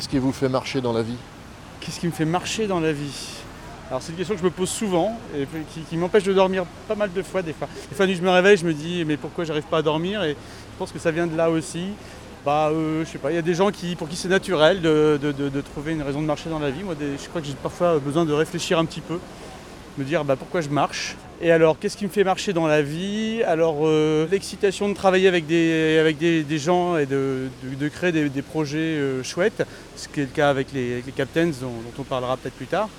Qu'est-ce qui vous fait marcher dans la vie? Qu'est-ce qui me fait marcher dans la vie? Alors c'est une question que je me pose souvent et qui, m'empêche de dormir pas mal de fois des fois. Des fois je me réveille, je me dis mais pourquoi j'arrive pas à dormir? Et je pense que ça vient de là aussi. Bah euh, je sais pas, il y a des gens qui, pour qui c'est naturel de, trouver une raison de marcher dans la vie. Moi je crois que j'ai parfois besoin de réfléchir un petit peu, me dire bah, pourquoi je marche? Et alors, qu'est-ce qui me fait marcher dans la vie? Alors, euh, l'excitation de travailler avec des, avec des, gens et de, créer des, projets euh, chouettes, ce qui est le cas avec les, Captains, dont, on parlera peut-être plus tard.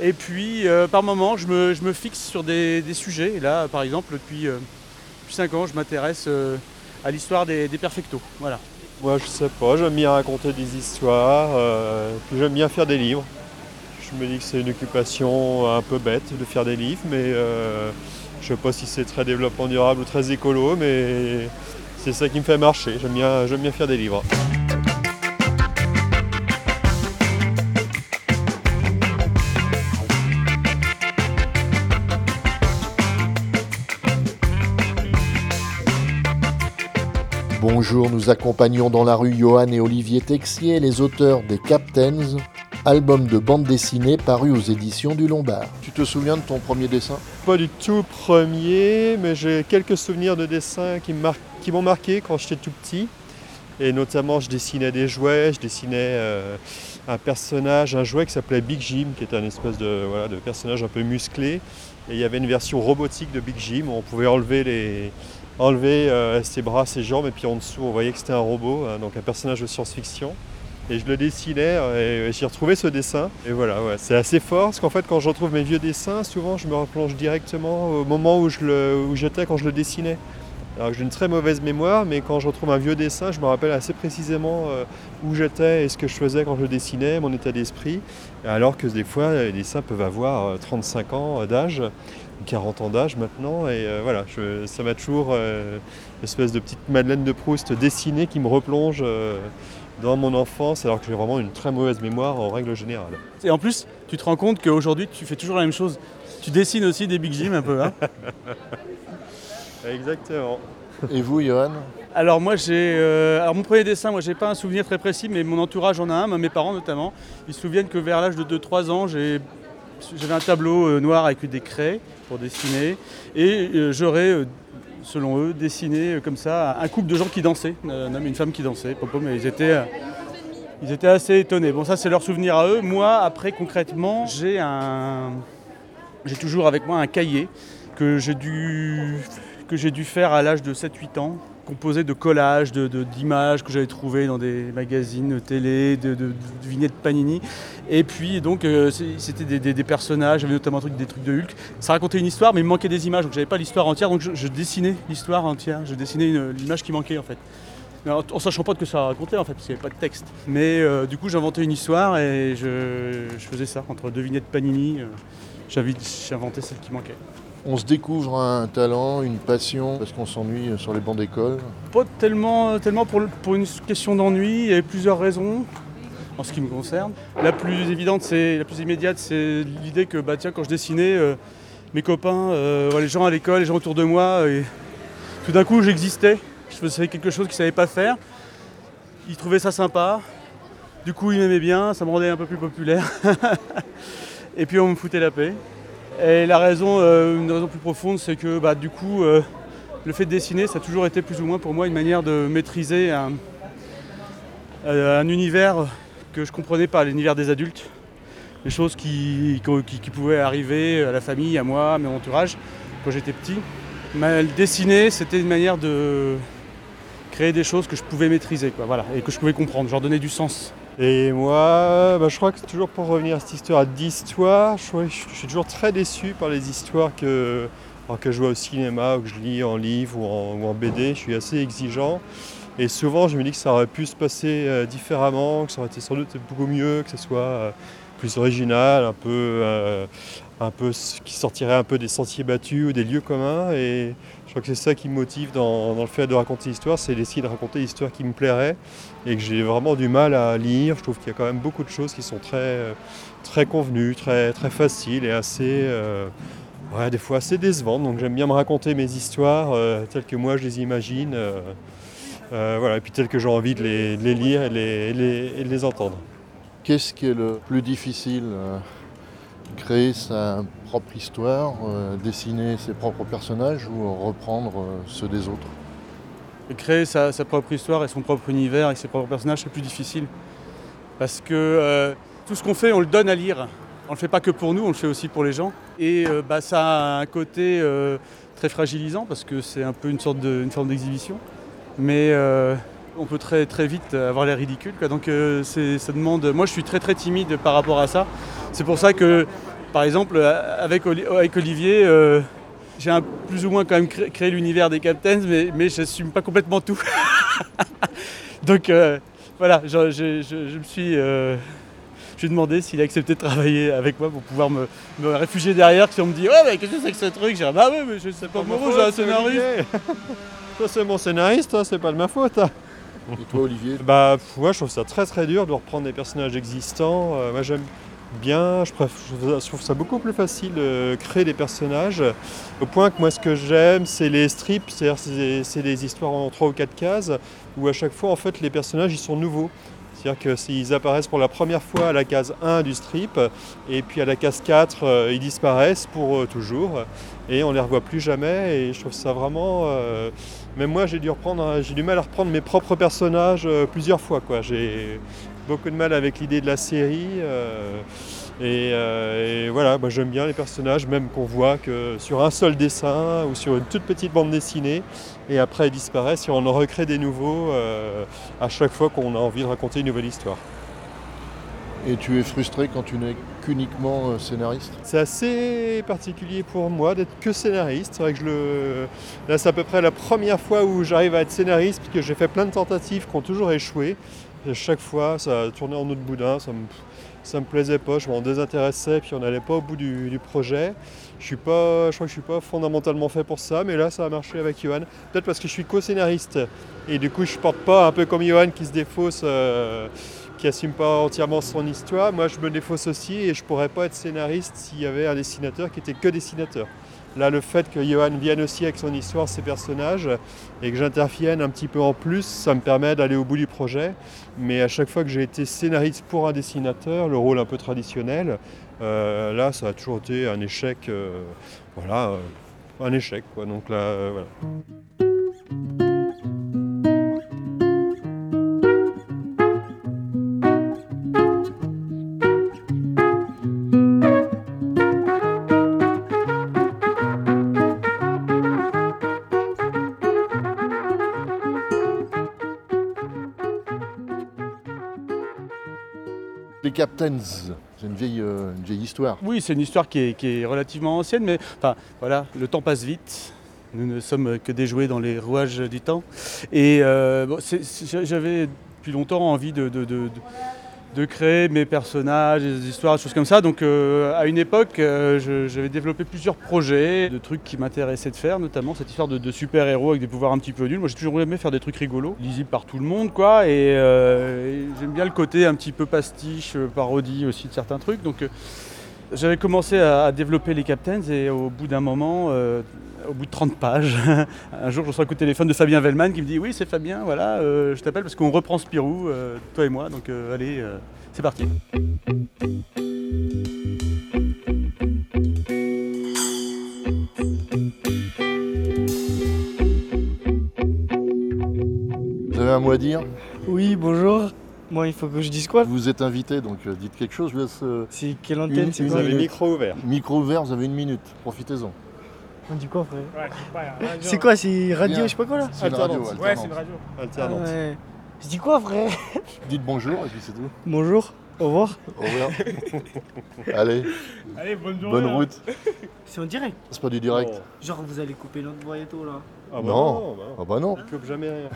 Et puis, euh, par moments, je me, fixe sur des, sujets. Et là, par exemple, depuis, depuis 5 ans, je m'intéresse à l'histoire des, perfectos. Voilà. Moi, je sais pas, j'aime bien raconter des histoires, puis j'aime bien faire des livres. Je me dis que c'est une occupation un peu bête de faire des livres, mais euh, je ne sais pas si c'est très développement durable ou très écolo, mais c'est ça qui me fait marcher. J'aime bien, bien faire des livres. Bonjour, nous accompagnons dans la rue Johan et Olivier Texier, les auteurs des Captains, album de bande dessinée paru aux éditions du Lombard. Tu te souviens de ton premier dessin? Pas du tout premier, mais j'ai quelques souvenirs de dessins qui m'ont marqué quand j'étais tout petit. Et notamment, je dessinais des jouets, je dessinais euh, un personnage, un jouet qui s'appelait Big Jim, qui était un espèce de, de personnage un peu musclé. Et il y avait une version robotique de Big Jim où on pouvait enlever, les, enlever euh, ses bras, ses jambes, et puis en dessous, on voyait que c'était un robot, hein, donc un personnage de science-fiction et je le dessinais et j'ai retrouvé ce dessin. Et voilà, c'est assez fort parce qu'en fait, quand je retrouve mes vieux dessins, souvent je me replonge directement au moment où, j'étais quand je le dessinais. Alors j'ai une très mauvaise mémoire, mais quand je retrouve un vieux dessin, je me rappelle assez précisément euh, où j'étais et ce que je faisais quand je le dessinais, mon état d'esprit. Alors que des fois, les dessins peuvent avoir 35 euh, ans d'âge, 40 ans d'âge maintenant. Et euh, voilà, ça m'a toujours une espèce de petite Madeleine de Proust dessinée qui me replonge dans mon enfance, alors que j'ai vraiment une très mauvaise mémoire en règle générale. Et en plus, tu te rends compte qu'aujourd'hui, tu fais toujours la même chose. Tu dessines aussi des Big Jim un peu, hein Exactement. Et vous, Johan? Alors moi j'ai, euh, alors mon premier dessin, moi j'ai pas un souvenir très précis, mais mon entourage en a un, mes parents notamment. Ils se souviennent que vers l'âge de 2-3 ans, j'avais un tableau euh, noir avec des craies pour dessiner, et euh, j'aurais selon eux, dessiner comme ça un couple de gens qui dansaient, un homme et une femme qui dansaient, mais ils étaient, euh, ils étaient assez étonnés. Bon, ça, c'est leur souvenir à eux. Moi, après, concrètement, j'ai un. J'ai toujours avec moi un cahier que j'ai dû, que j'ai dû faire à l'âge de 7-8 ans composé de collages, d'images de, que j'avais trouvées dans des magazines télé, de, vignettes Panini. Et puis donc euh, c'était des, personnages, j'avais notamment des trucs de Hulk. Ça racontait une histoire, mais il me manquait des images, donc j'avais pas l'histoire entière, donc je, dessinais l'histoire entière, je dessinais l'image qui manquait en fait. En, sachant pas de que ça racontait en fait, parce qu'il n'y avait pas de texte. Mais euh, du coup j'inventais une histoire et je, faisais ça entre deux vignettes Panini. Euh, j'inventais celle qui manquait. On se découvre un talent, une passion, parce qu'on s'ennuie sur les bancs d'école Pas tellement, tellement pour, une question d'ennui, il y a plusieurs raisons en ce qui me concerne. La plus évidente, c'est la plus immédiate, c'est l'idée que bah, tiens, quand je dessinais, euh, mes copains, euh, les gens à l'école, les gens autour de moi, tout d'un coup j'existais, je faisais quelque chose qu'ils ne savaient pas faire. Ils trouvaient ça sympa, du coup ils m'aimaient bien, ça me rendait un peu plus populaire. et puis on me foutait la paix. Et la raison, euh, une raison plus profonde, c'est que bah, du coup, euh, le fait de dessiner, ça a toujours été plus ou moins pour moi une manière de maîtriser un, euh, univers que je comprenais pas, l'univers des adultes. Les choses qui, pouvaient arriver à la famille, à moi, à mon entourage, quand j'étais petit. Mais dessiner, c'était une manière de créer des choses que je pouvais maîtriser, voilà, et que je pouvais comprendre, leur donner du sens. Et moi, bah, je crois que toujours pour revenir à cette histoire d'histoire, je, suis toujours très déçu par les histoires que, que je vois au cinéma ou que je lis en livre ou en, BD. Je suis assez exigeant. Et souvent, je me dis que ça aurait pu se passer euh, différemment, que ça aurait été sans doute beaucoup mieux, que ce soit euh, plus original, un peu, euh, un peu qui sortirait un peu des sentiers battus ou des lieux communs. Et je crois que c'est ça qui me motive dans, le fait de raconter l'histoire, c'est d'essayer de raconter l'histoire qui me plairait et que j'ai vraiment du mal à lire. Je trouve qu'il y a quand même beaucoup de choses qui sont très, très convenues, très, très faciles et assez, euh, des fois assez décevantes. Donc j'aime bien me raconter mes histoires euh, telles que moi je les imagine. Voilà, et puis tel que j'ai envie de les, lire et les, de les entendre. Qu'est-ce qui est le plus difficile euh, Créer sa propre histoire, euh, dessiner ses propres personnages ou reprendre euh, ceux des autres? Créer sa, propre histoire et son propre univers avec ses propres personnages, c'est plus difficile. Parce que tout ce qu'on fait, on le donne à lire. On le fait pas que pour nous, on le fait aussi pour les gens. Et bah, ça a un côté très fragilisant parce que c'est un peu une sorte de, une forme d'exhibition. Mais on peut très très vite avoir l'air ridicule. quoi. Donc euh, ça demande. Moi, je suis très très timide par rapport à ça. C'est pour ça que, par exemple, euh, avec, Oli- avec Olivier, euh, j'ai plus ou moins quand même cré- créé l'univers des Captains, mais, mais je n'assume pas complètement tout. Donc euh, voilà, je, je- je- je me suis, je lui ai demandé s'il a accepté de travailler avec moi pour pouvoir me, me réfugier derrière. Si on me dit ouais, mais qu'est-ce que c'est que ce truc? J'ai dit bah ouais, mais je sais pas moi, j'ai un scénariste. Toi, c'est mon scénariste, hein, c'est pas de ma faute. Et toi, Olivier Bah, moi, je trouve ça très très dur de reprendre des personnages existants. Euh, moi, j'aime bien, je, trouve ça- beaucoup plus facile de créer des personnages. Au point que moi, ce que j'aime, c'est les strips, c'est-à-dire c'est des histoires en 3 ou 4 cases où à chaque fois, en fait, les personnages, ils sont nouveaux. C'est-à-dire que s'ils apparaissent pour la première fois à la case 1 du strip, et puis à la case 4, euh, ils disparaissent pour euh, toujours, et on les revoit plus jamais, et je trouve ça vraiment... euh, même moi, j'ai dû, reprendre, du mal à reprendre mes propres personnages plusieurs fois. J'ai beaucoup de mal avec l'idée de la série. Euh, et, euh, et voilà, moi j'aime bien les personnages, même qu'on voit que sur un seul dessin ou sur une toute petite bande dessinée, et après ils disparaissent et on en recrée des nouveaux euh, à chaque fois qu'on a envie de raconter une nouvelle histoire. Et tu es frustré quand tu n'es qu'uniquement euh, scénariste? C'est assez particulier pour moi d'être que scénariste. C'est vrai que je le... là c'est à peu près la première fois où j'arrive à être scénariste, puisque j'ai fait plein de tentatives qui ont toujours échoué. Et chaque fois ça a tourné en autre boudin, ça me, ça me plaisait pas, je m'en désintéressais, puis on n'allait pas au bout du, projet. Je, suis pas, je crois que je suis pas fondamentalement fait pour ça, mais là ça a marché avec Johan. Peut-être parce que je suis co-scénariste. Et du coup je porte pas un peu comme Johan qui se défausse. euh, qui assume pas entièrement son histoire. Moi, je me défausse aussi et je pourrais pas être scénariste s'il y avait un dessinateur qui était que dessinateur. Là, le fait que Johan vienne aussi avec son histoire, ses personnages, et que j'intervienne un petit peu en plus, ça me permet d'aller au bout du projet. Mais à chaque fois que j'ai été scénariste pour un dessinateur, le rôle un peu traditionnel, euh, là, ça a toujours été un échec. euh, voilà, euh, un échec. Donc là, voilà. Captains, c'est une vieille, euh, une vieille histoire. Oui, c'est une histoire qui est, relativement ancienne, mais enfin voilà, le temps passe vite. Nous ne sommes que des jouets dans les rouages du temps. Et euh, j'avais depuis longtemps envie de- de créer mes personnages, des histoires, des choses comme ça. Donc euh, à une époque, euh, j'avais développé plusieurs projets, de trucs qui m'intéressaient de faire, notamment cette histoire de, super-héros avec des pouvoirs un petit peu nuls. Moi j'ai toujours aimé faire des trucs rigolos, lisibles par tout le monde, quoi. Et, euh, et j'aime bien le côté un petit peu pastiche, parodie aussi de certains trucs. Donc j'avais commencé à, à développer les Captains et au bout d'un moment, euh, au bout de 30 pages, un jour je reçois un coup de téléphone de Fabien Vellman qui me dit Oui, c'est Fabien, voilà, euh, je t'appelle parce qu'on reprend Spirou, euh, toi et moi, donc euh, allez, euh, c'est parti. Vous avez un mot à dire? Oui, bonjour. Moi, il faut que je dise quoi Vous êtes invité, donc euh, dites quelque chose. Je laisse euh, C'est quelle antenne Une- C'est une Vous quoi avez le micro ouvert. micro ouvert, vous avez une minute. Profitez-en. On dit quoi, frère C'est quoi C'est radio, je sais pas quoi là C'est une radio. Alternante. alternante. radio. Alternante. Ah ouais. Je dis quoi, frère Dites bonjour et puis c'est tout. Bonjour, au revoir. Au revoir. Allez, Allez, bonne journée. bonne hein. route. C'est en direct C'est pas du direct. Oh. Genre, vous allez couper notre tout là Ah bah Non. non, bah non. Ah bah non. On coupe jamais rien.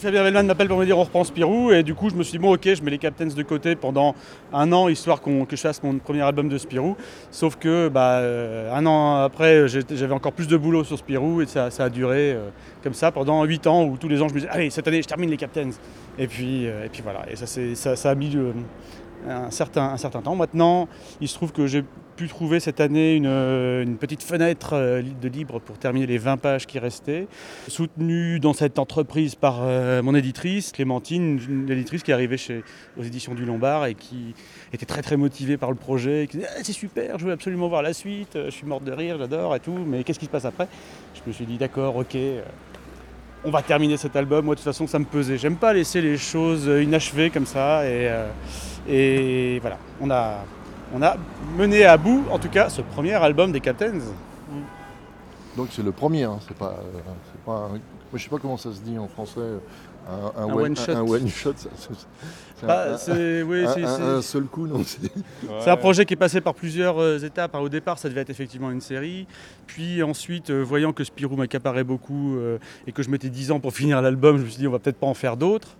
Fabien Bellman m'appelle pour me dire on reprend Spirou et du coup je me suis dit bon ok je mets les Captains de côté pendant un an histoire que je fasse mon premier album de Spirou. Sauf que bah, euh, un an après j'avais encore plus de boulot sur Spirou et ça, a duré euh, comme ça pendant 8 ans où tous les ans je me disais allez cette année je termine les Captains. Et puis, et puis voilà et ça, ça, ça a mis un certain, un certain temps. Maintenant, il se trouve que j'ai pu trouver cette année une, euh, petite fenêtre euh, de libre pour terminer les 20 pages qui restaient, soutenue dans cette entreprise par euh, mon éditrice, Clémentine, une éditrice qui est arrivée chez, aux éditions du Lombard et qui était très très motivée par le projet, qui disait ah, c'est super, je veux absolument voir la suite, je suis morte de rire, j'adore et tout, mais qu'est-ce qui se passe après? Je me suis dit d'accord, ok on va terminer cet album. Moi, de toute façon, ça me pesait. J'aime pas laisser les choses inachevées comme ça. Et, et voilà, on a, on a mené à bout, en tout cas, ce premier album des Captains. Donc c'est le premier, hein, c'est pas, euh, pas un... je sais pas comment ça se dit en français. Un, one, shot. Un one shot, bah, c'est un, seul coup, non C'est un projet qui est passé par plusieurs euh, étapes. Au départ, ça devait être effectivement une série. Puis ensuite, euh, voyant que Spirou m'accaparait beaucoup et que je mettais 10 ans pour finir l'album, je me suis dit on va peut-être pas en faire d'autres.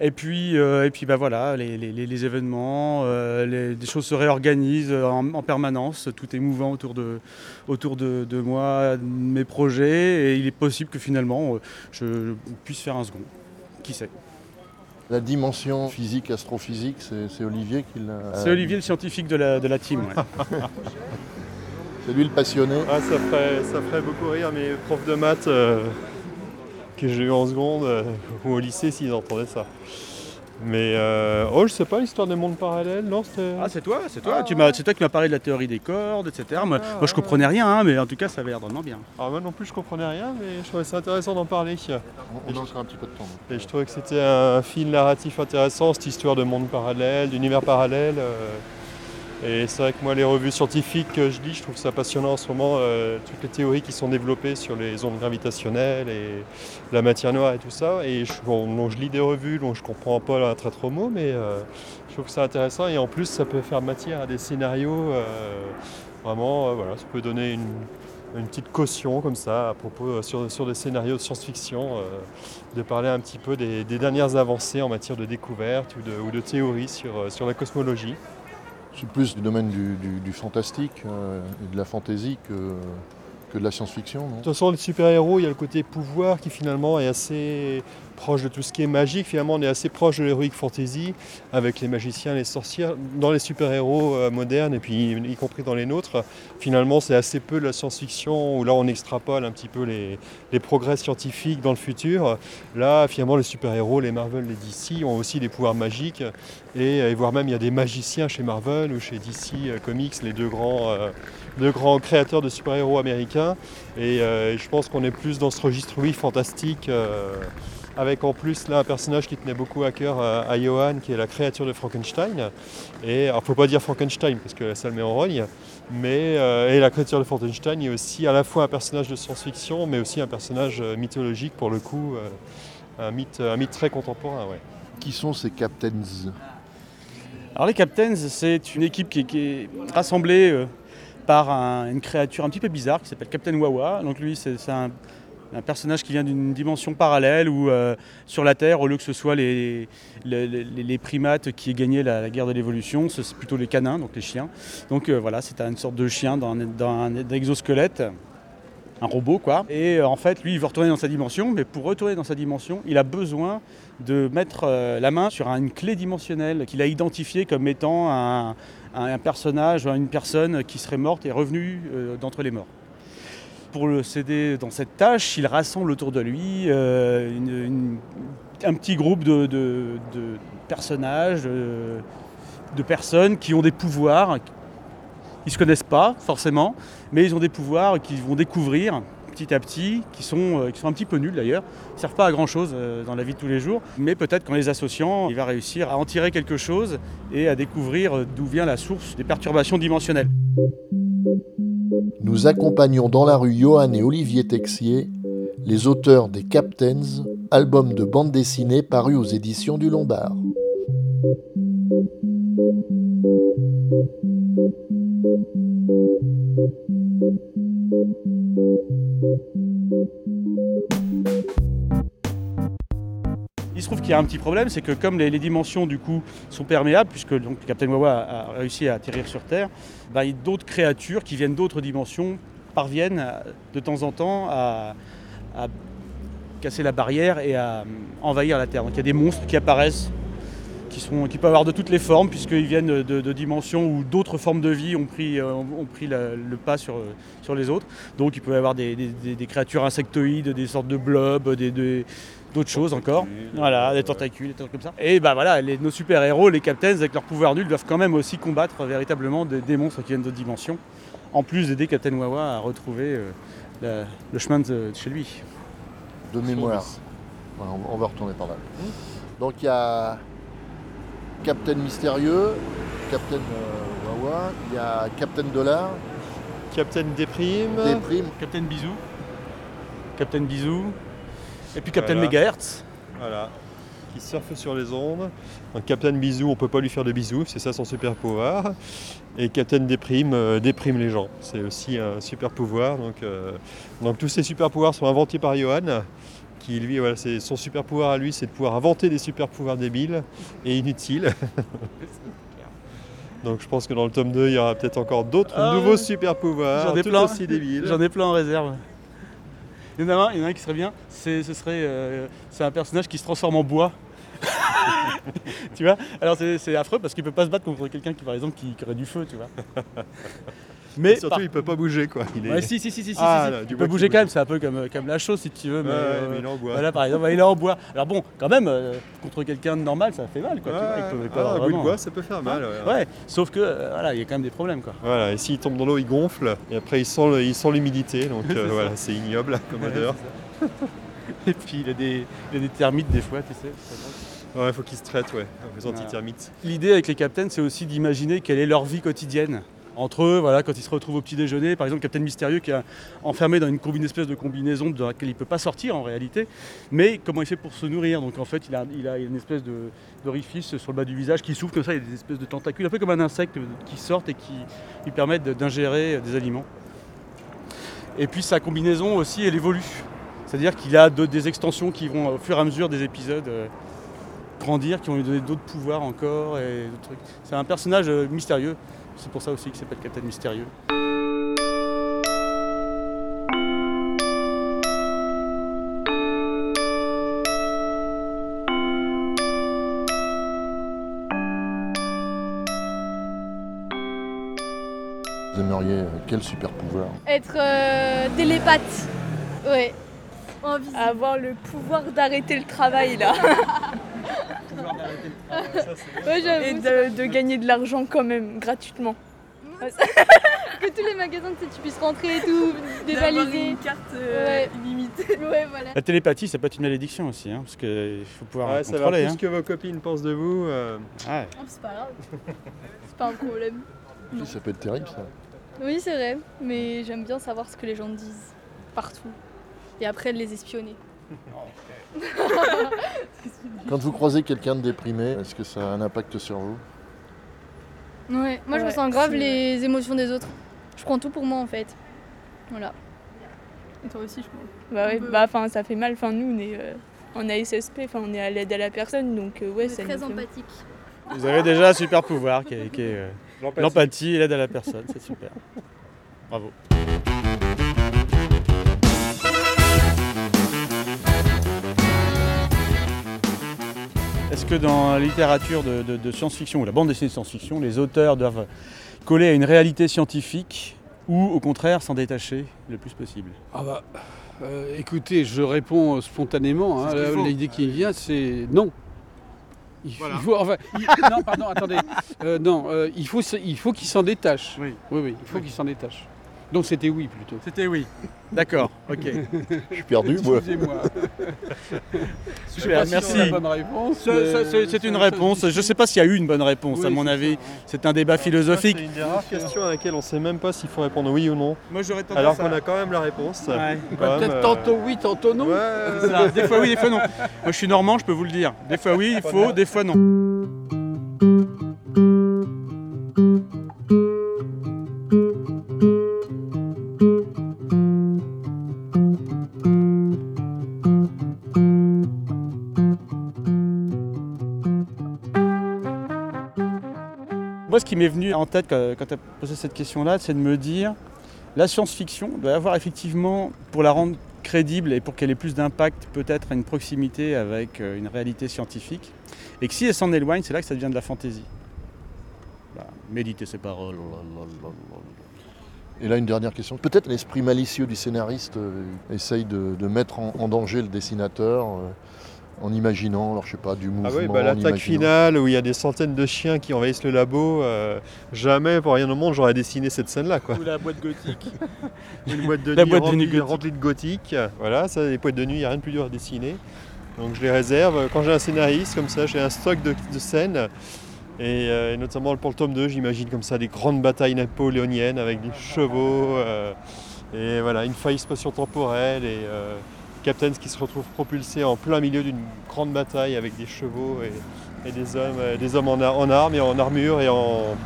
Et puis, euh, et puis bah voilà, les, événements, euh, les, choses se réorganisent en, permanence, tout est mouvant autour de, autour de, moi, de mes projets, et il est possible que finalement euh, je, puisse faire un second. Qui sait la dimension physique, astrophysique, c'est Olivier qui l'a. C'est Olivier le scientifique de la, de la team. c'est lui le passionné. Ah, ça, ferait, ça ferait beaucoup rire mes profs de maths que j'ai eu en seconde euh, ou au lycée s'ils entendaient ça. Mais euh, oh, je sais pas, l'histoire des mondes parallèles, non Ah, c'est toi, c'est toi. tu m'as, c'est toi qui m'as parlé de la théorie des cordes, etc. moi, je comprenais rien, hein, mais en tout cas, ça avait l'air vraiment bien. Ah, moi non plus, je comprenais rien, mais je trouvais ça intéressant d'en parler. On, on un petit peu de temps. Et je trouvais que c'était un fil narratif intéressant, cette histoire de mondes parallèles, d'univers parallèles. Euh, et c'est vrai que moi, les revues scientifiques que je lis, je trouve ça passionnant en ce moment, euh, toutes les théories qui sont développées sur les ondes gravitationnelles et la matière noire et tout ça. Et je, je lis des revues dont je comprends pas très trop mot, mais euh, je trouve c'est intéressant. Et en plus, ça peut faire matière à des scénarios. Euh, vraiment, voilà, ça peut donner une, petite caution comme ça à propos sur, sur des scénarios de science-fiction, de parler un petit peu des, dernières avancées en matière de découverte ou de, ou de théories sur, sur la cosmologie. C'est plus du domaine du, fantastique euh, et de la fantaisie que, de la science-fiction. De toute façon, les super-héros, il y a le côté pouvoir qui finalement est assez proche de tout ce qui est magique. Finalement, on est assez proche de l'héroïque fantasy avec les magiciens, les sorcières. Dans les super-héros euh, modernes, et puis y compris dans les nôtres, finalement, c'est assez peu de la science-fiction où là, on extrapole un petit peu les, progrès scientifiques dans le futur. Là, finalement, les super-héros, les Marvel, les DC ont aussi des pouvoirs magiques. Et, voire même, il y a des magiciens chez Marvel ou chez DC euh, Comics, les deux grands, euh, deux grands créateurs de super-héros américains. Et je pense qu'on est plus dans ce registre, oui, fantastique avec en plus là un personnage qui tenait beaucoup à cœur euh, à, Johan, qui est la créature de Frankenstein. Et alors faut pas dire Frankenstein parce que ça le met en rogne, mais euh, et la créature de Frankenstein est aussi à la fois un personnage de science-fiction, mais aussi un personnage euh, mythologique pour le coup, un mythe, un mythe très contemporain. Ouais. Qui sont ces captains? Alors les captains, c'est une équipe qui, est rassemblée par une créature un petit peu bizarre qui s'appelle Captain Wawa. Donc lui, c'est un personnage qui vient d'une dimension parallèle où euh, sur la Terre, au lieu que ce soit les, les, primates qui aient gagné la, guerre de l'évolution, c'est plutôt les canins, donc les chiens. Donc euh, voilà, c'est une sorte de chien dans un, exosquelette, un robot quoi. Et euh, en fait, lui, il veut retourner dans sa dimension, mais pour retourner dans sa dimension, il a besoin de mettre la main sur une clé dimensionnelle qu'il a identifiée comme étant un, un personnage, une personne qui serait morte et revenue d'entre les morts pour le céder dans cette tâche, il rassemble autour de lui euh, un petit groupe de, personnages, de, personnes qui ont des pouvoirs. Ils ne se connaissent pas forcément, mais ils ont des pouvoirs qu'ils vont découvrir petit à petit, qui sont, euh, qui sont un petit peu nuls d'ailleurs, ne servent pas à grand chose euh, dans la vie de tous les jours, mais peut-être qu'en les associant, il va réussir à en tirer quelque chose et à découvrir d'où vient la source des perturbations dimensionnelles. Nous accompagnons dans la rue Johan et Olivier Texier, les auteurs des Captains, album de bande dessinée paru aux éditions du Lombard. Il se trouve qu'il y a un petit problème, c'est que comme les, dimensions du coup sont perméables, puisque donc, Captain Wawa a réussi à atterrir sur Terre, a d'autres créatures qui viennent d'autres dimensions parviennent à- de temps en temps à, à casser la barrière et à euh, envahir la Terre. Donc il y a des monstres qui apparaissent, qui, sont, qui peuvent avoir de toutes les formes, puisqu'ils viennent de, de dimensions où d'autres formes de vie ont pris, euh, ont pris la- le pas sur, euh, sur les autres. Donc il peut y avoir des, des- des- des créatures insectoïdes, des sortes de blobs, des, des- d'autres choses encore. Voilà, des tentacules, des trucs comme ça. Et bah voilà, les- nos super-héros, les captains, avec leur pouvoir nul, doivent quand même aussi combattre véritablement des, des monstres qui viennent d'autres dimensions. En plus d'aider Captain Wawa à retrouver euh, la- le chemin de, de chez lui. De mémoire. Voilà, on, on va retourner par là. Donc il y a Captain Mystérieux, Captain euh, Wawa, il y a Captain Dollar, Captain Déprime. Déprime. Captain Bisou. Captain Bisou. Et puis Captain Voilà. Megahertz. Voilà. Qui surfe sur les ondes. Donc Captain Bisou, on peut pas lui faire de bisous, c'est ça son super pouvoir. Et Captain Déprime euh, déprime les gens. C'est aussi un super pouvoir. Donc, euh, donc tous ces super pouvoirs sont inventés par Johan. Qui lui, voilà, c'est son super pouvoir à lui, c'est de pouvoir inventer des super pouvoirs débiles et inutiles. Donc je pense que dans le tome 2, il y aura peut-être encore d'autres Ah nouveaux super pouvoirs, J'en ai tout plein. aussi débiles. J'en ai plein en réserve. Il y en a un, il y en a un qui serait bien, c'est, ce serait, euh, c'est un personnage qui se transforme en bois. tu vois? Alors c'est, c'est affreux parce qu'il peut pas se battre contre quelqu'un qui par exemple qui, qui aurait du feu, tu vois. Mais surtout, il peut pas bouger quoi. Il est... Ouais, si, si, si, si, si, Ah, si, si. Il peut bouger bouge. quand même, c'est un peu comme, comme la chose si tu veux. Mais, Ouais, ouais, euh, mais il est en bois. Voilà, par exemple, il est en bois. Alors bon, quand même, euh, contre quelqu'un de normal, ça fait mal, quoi. tu vois, il peut- il peut ah, bout de bois, ça peut faire mal. ouais. Ouais, sauf que euh, voilà, il y a quand même des problèmes, quoi. Voilà, et s'il tombe dans l'eau, il gonfle, et après il sent le- il sent l'humidité, donc voilà, c'est ignoble comme odeur. Et puis il a des, il a des termites des fois, tu sais. Ouais, il faut qu'il se traite, ouais, les antitermites. L'idée avec les captains, c'est aussi d'imaginer quelle est leur vie quotidienne. Entre eux, voilà, quand ils se retrouvent au petit déjeuner, par exemple, Captain Mystérieux qui est enfermé dans une, espèce de combinaison dans laquelle il ne peut pas sortir en réalité, mais comment il fait pour se nourrir? Donc en fait, il a, une espèce d'orifice sur le bas du visage qui s'ouvre comme ça, il y a des espèces de tentacules, un peu comme un insecte qui sortent et qui lui permettent d'ingérer des aliments. Et puis sa combinaison aussi, elle évolue. C'est-à-dire qu'il a de- des extensions qui vont au fur et à mesure des épisodes euh, grandir, qui vont lui donner d'autres pouvoirs encore et. C'est un personnage euh, mystérieux. C'est pour ça aussi qu'il s'appelle Captain Mystérieux. Vous aimeriez euh, quel super pouvoir Être euh, télépathe. Ouais. Avoir le pouvoir d'arrêter le travail là. Ouais, Et de, de gagner de l'argent quand même, gratuitement. Que tous les magasins, tu sais, tu puisses rentrer et tout, dévaliser. une carte Ouais. illimitée. Ouais, voilà. La télépathie, ça peut être une malédiction aussi, hein, parce qu'il faut pouvoir Ouais, ça va contrôler. plus hein. que vos copines pensent de vous. euh, Ouais. Oh, c'est pas grave. C'est pas un problème. Non. Ça peut être terrible ça. Oui, c'est vrai. Mais j'aime bien savoir ce que les gens disent. Partout. Et après, les espionner. Quand vous croisez quelqu'un de déprimé, est-ce que ça a un impact sur vous? Ouais. Moi, je Ouais, ressens grave c'est- les émotions des autres. Je prends tout pour moi, en fait. Voilà. Et toi aussi, je crois. Bah ouais, bah, enfin, ça fait mal. Enfin, nous, on est euh, en ASSP, enfin, on est à l'aide à la personne, donc euh, ouais, on ça est nous très fait empathique. Vous avez déjà un super pouvoir qui est, qui est, euh, l'empathie et l'aide à la personne, c'est super. Bravo. Est-ce que dans la littérature de, de- de science-fiction ou la bande dessinée de science-fiction, les auteurs doivent coller à une réalité scientifique ou au contraire s'en détacher le plus possible? Ah bah, euh, écoutez, je réponds spontanément. hein. L'idée qui me vient, c'est non. Il, il Voilà. faut, enfin, il- non, pardon, attendez. Euh, non, euh, il faut, il faut qu'il s'en détache. Oui. oui, oui, il faut qu'il s'en détache. Donc c'était oui plutôt. C'était oui. D'accord, ok. Je suis perdu, moi. Excusez-moi. Super, merci. C'est une réponse. se Je ne sais pas s'il y a eu une bonne réponse, Oui, à mon avis. hein. C'est un débat philosophique. C'est une des rares questions à laquelle on sait même pas s'il faut répondre oui ou non. Moi, j'aurais Alors qu'on a quand même la réponse. Ouais. Même, Peut-être euh, tantôt oui, tantôt non. Ouais, C'est ça. Des fois oui, des fois non. Moi, je suis normand, je peux vous le dire. Des fois oui, il faut, des fois non. En tête quand, tu as posé cette question-là, c'est de me dire la science-fiction doit avoir effectivement, pour la rendre crédible et pour qu'elle ait plus d'impact, peut-être une proximité avec euh, une réalité scientifique. Et que si elle s'en éloigne, c'est là que ça devient de la fantaisie. Voilà. Méditer ses paroles. Et là, une dernière question. Peut-être l'esprit malicieux du scénariste euh, essaye de, mettre en, en danger le dessinateur euh, en imaginant, alors je sais pas, du mouvement. Ah oui, bah, l'attaque finale où il y a des centaines de chiens qui envahissent le labo, euh, jamais pour rien au monde j'aurais dessiné cette scène-là. Quoi. Ou la boîte gothique. Une boîte de La nuit, boîte de remplie, nuit gothique. remplie de gothique. Voilà, ça, les boîtes de nuit, il n'y a rien de plus dur à dessiner. Donc je les réserve. Quand j'ai un scénariste comme ça, j'ai un stock de, de scènes. Et, euh, et notamment pour le tome 2, j'imagine comme ça des grandes batailles napoléoniennes avec des chevaux. euh, et voilà, une faille spatio-temporelle et euh, Captain qui se retrouve propulsé en plein milieu d'une grande bataille avec des chevaux et, et des hommes, euh, des hommes en, ar- en armes et en armure et en,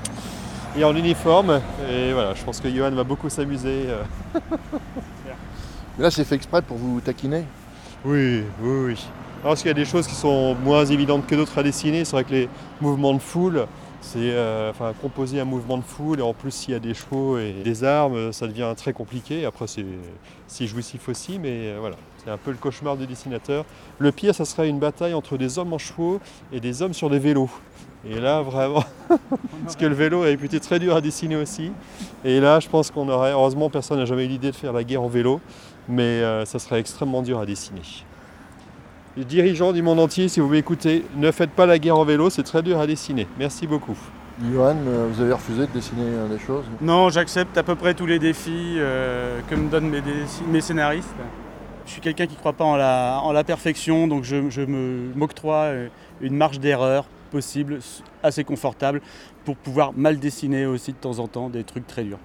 et en uniforme. Et voilà, je pense que Johan va beaucoup s'amuser. euh, Mais là, c'est fait exprès pour vous taquiner? Oui, oui, oui. Alors, Parce qu'il y a des choses qui sont moins évidentes que d'autres à dessiner. C'est vrai que les mouvements de foule, c'est euh, enfin, composer un mouvement de foule et en plus s'il y a des chevaux et des armes, ça devient très compliqué. Après, c'est c'est jouissif aussi, mais euh, voilà, c'est un peu le cauchemar du dessinateur. Le pire, ça serait une bataille entre des hommes en chevaux et des hommes sur des vélos. Et là, vraiment, parce que le vélo est réputé très dur à dessiner aussi. Et là, je pense qu'on aurait, heureusement, personne n'a jamais eu l'idée de faire la guerre en vélo, mais euh, ça serait extrêmement dur à dessiner. Les dirigeants du monde entier, si vous m'écoutez, ne faites pas la guerre en vélo, c'est très dur à dessiner. Merci beaucoup. Johan, euh, vous avez refusé de dessiner euh, des choses? Non, j'accepte à peu près tous les défis euh, que me donnent mes scénaristes. Je suis quelqu'un qui ne croit pas en la, en la perfection, donc je, je me m'octroie euh, une marge d'erreur possible, assez confortable, pour pouvoir mal dessiner aussi de temps en temps des trucs très durs.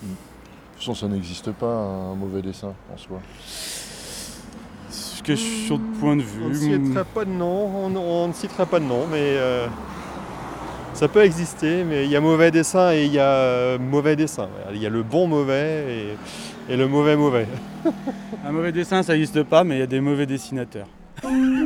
De toute façon, ça n'existe pas, un mauvais dessin en soi. Que sur le point de On ne vue, citera pas de nom, on, on ne citera pas de nom, mais euh, ça peut exister. Mais il y a mauvais dessin et il y a euh, mauvais dessin. Il y a le bon mauvais et, et le mauvais mauvais. un mauvais dessin, ça n'existe pas, mais il y a des mauvais dessinateurs.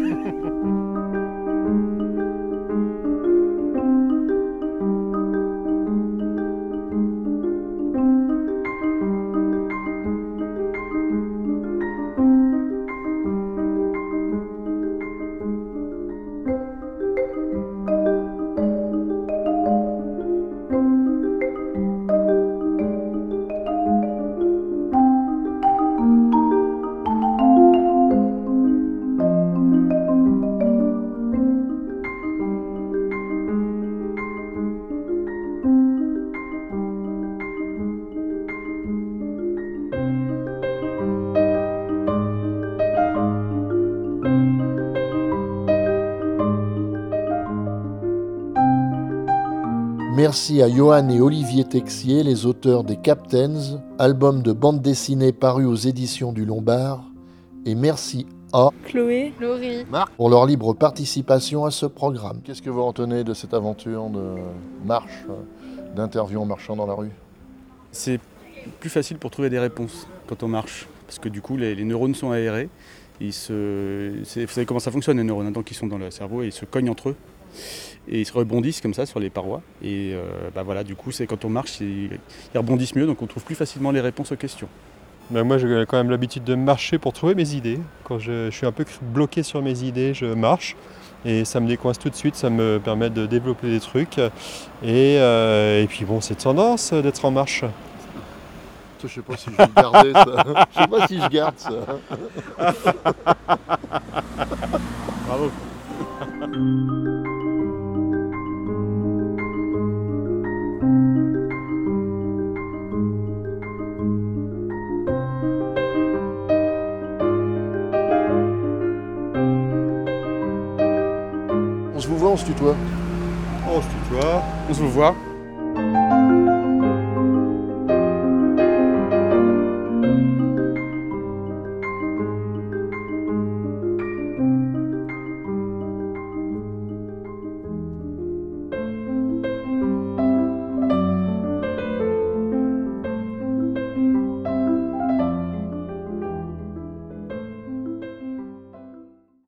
Merci à Johan et Olivier Texier, les auteurs des Captains, album de bande dessinée paru aux éditions du Lombard. Et merci à Chloé, Laurie, pour leur libre participation à ce programme. Qu'est-ce que vous retenez de cette aventure de marche, d'interview en marchant dans la rue? C'est plus facile pour trouver des réponses quand on marche, parce que du coup les, les neurones sont aérés. Ils se, c'est- vous savez comment ça fonctionne les neurones, hein, donc ils sont dans le cerveau et ils se cognent entre eux. Et ils se rebondissent comme ça sur les parois. Et euh, bah voilà, du coup, c'est quand on marche, ils, ils rebondissent mieux, donc on trouve plus facilement les réponses aux questions. Ben, moi, j'ai quand même l'habitude de marcher pour trouver mes idées. Quand je, je suis un peu bloqué sur mes idées, je marche. Et ça me décoince tout de suite, ça me permet de développer des trucs. Et, euh, et puis bon, c'est tendance d'être en marche. Je sais pas si je vais le garder ça. Je sais pas si je garde ça. Bravo On